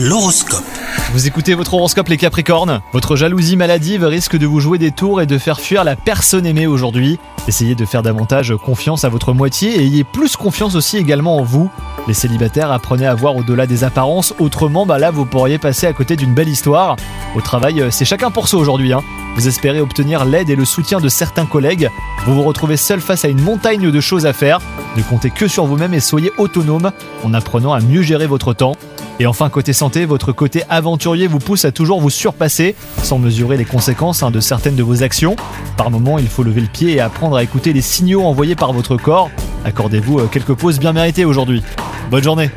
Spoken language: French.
L'horoscope. Vous écoutez votre horoscope les Capricornes? Votre jalousie maladive risque de vous jouer des tours et de faire fuir la personne aimée aujourd'hui. Essayez de faire davantage confiance à votre moitié et ayez plus confiance aussi également en vous. Les célibataires, apprenez à voir au-delà des apparences, autrement bah là vous pourriez passer à côté d'une belle histoire. Au travail, c'est chacun pour soi aujourd'hui. Hein. Vous espérez obtenir l'aide et le soutien de certains collègues. Vous vous retrouvez seul face à une montagne de choses à faire. Ne comptez que sur vous-même et soyez autonome en apprenant à mieux gérer votre temps. Et enfin, côté santé, votre côté aventurier vous pousse à toujours vous surpasser sans mesurer les conséquences hein, de certaines de vos actions. Par moment, il faut lever le pied et apprendre à écouter les signaux envoyés par votre corps. Accordez-vous euh, quelques pauses bien méritées aujourd'hui. Bonne journée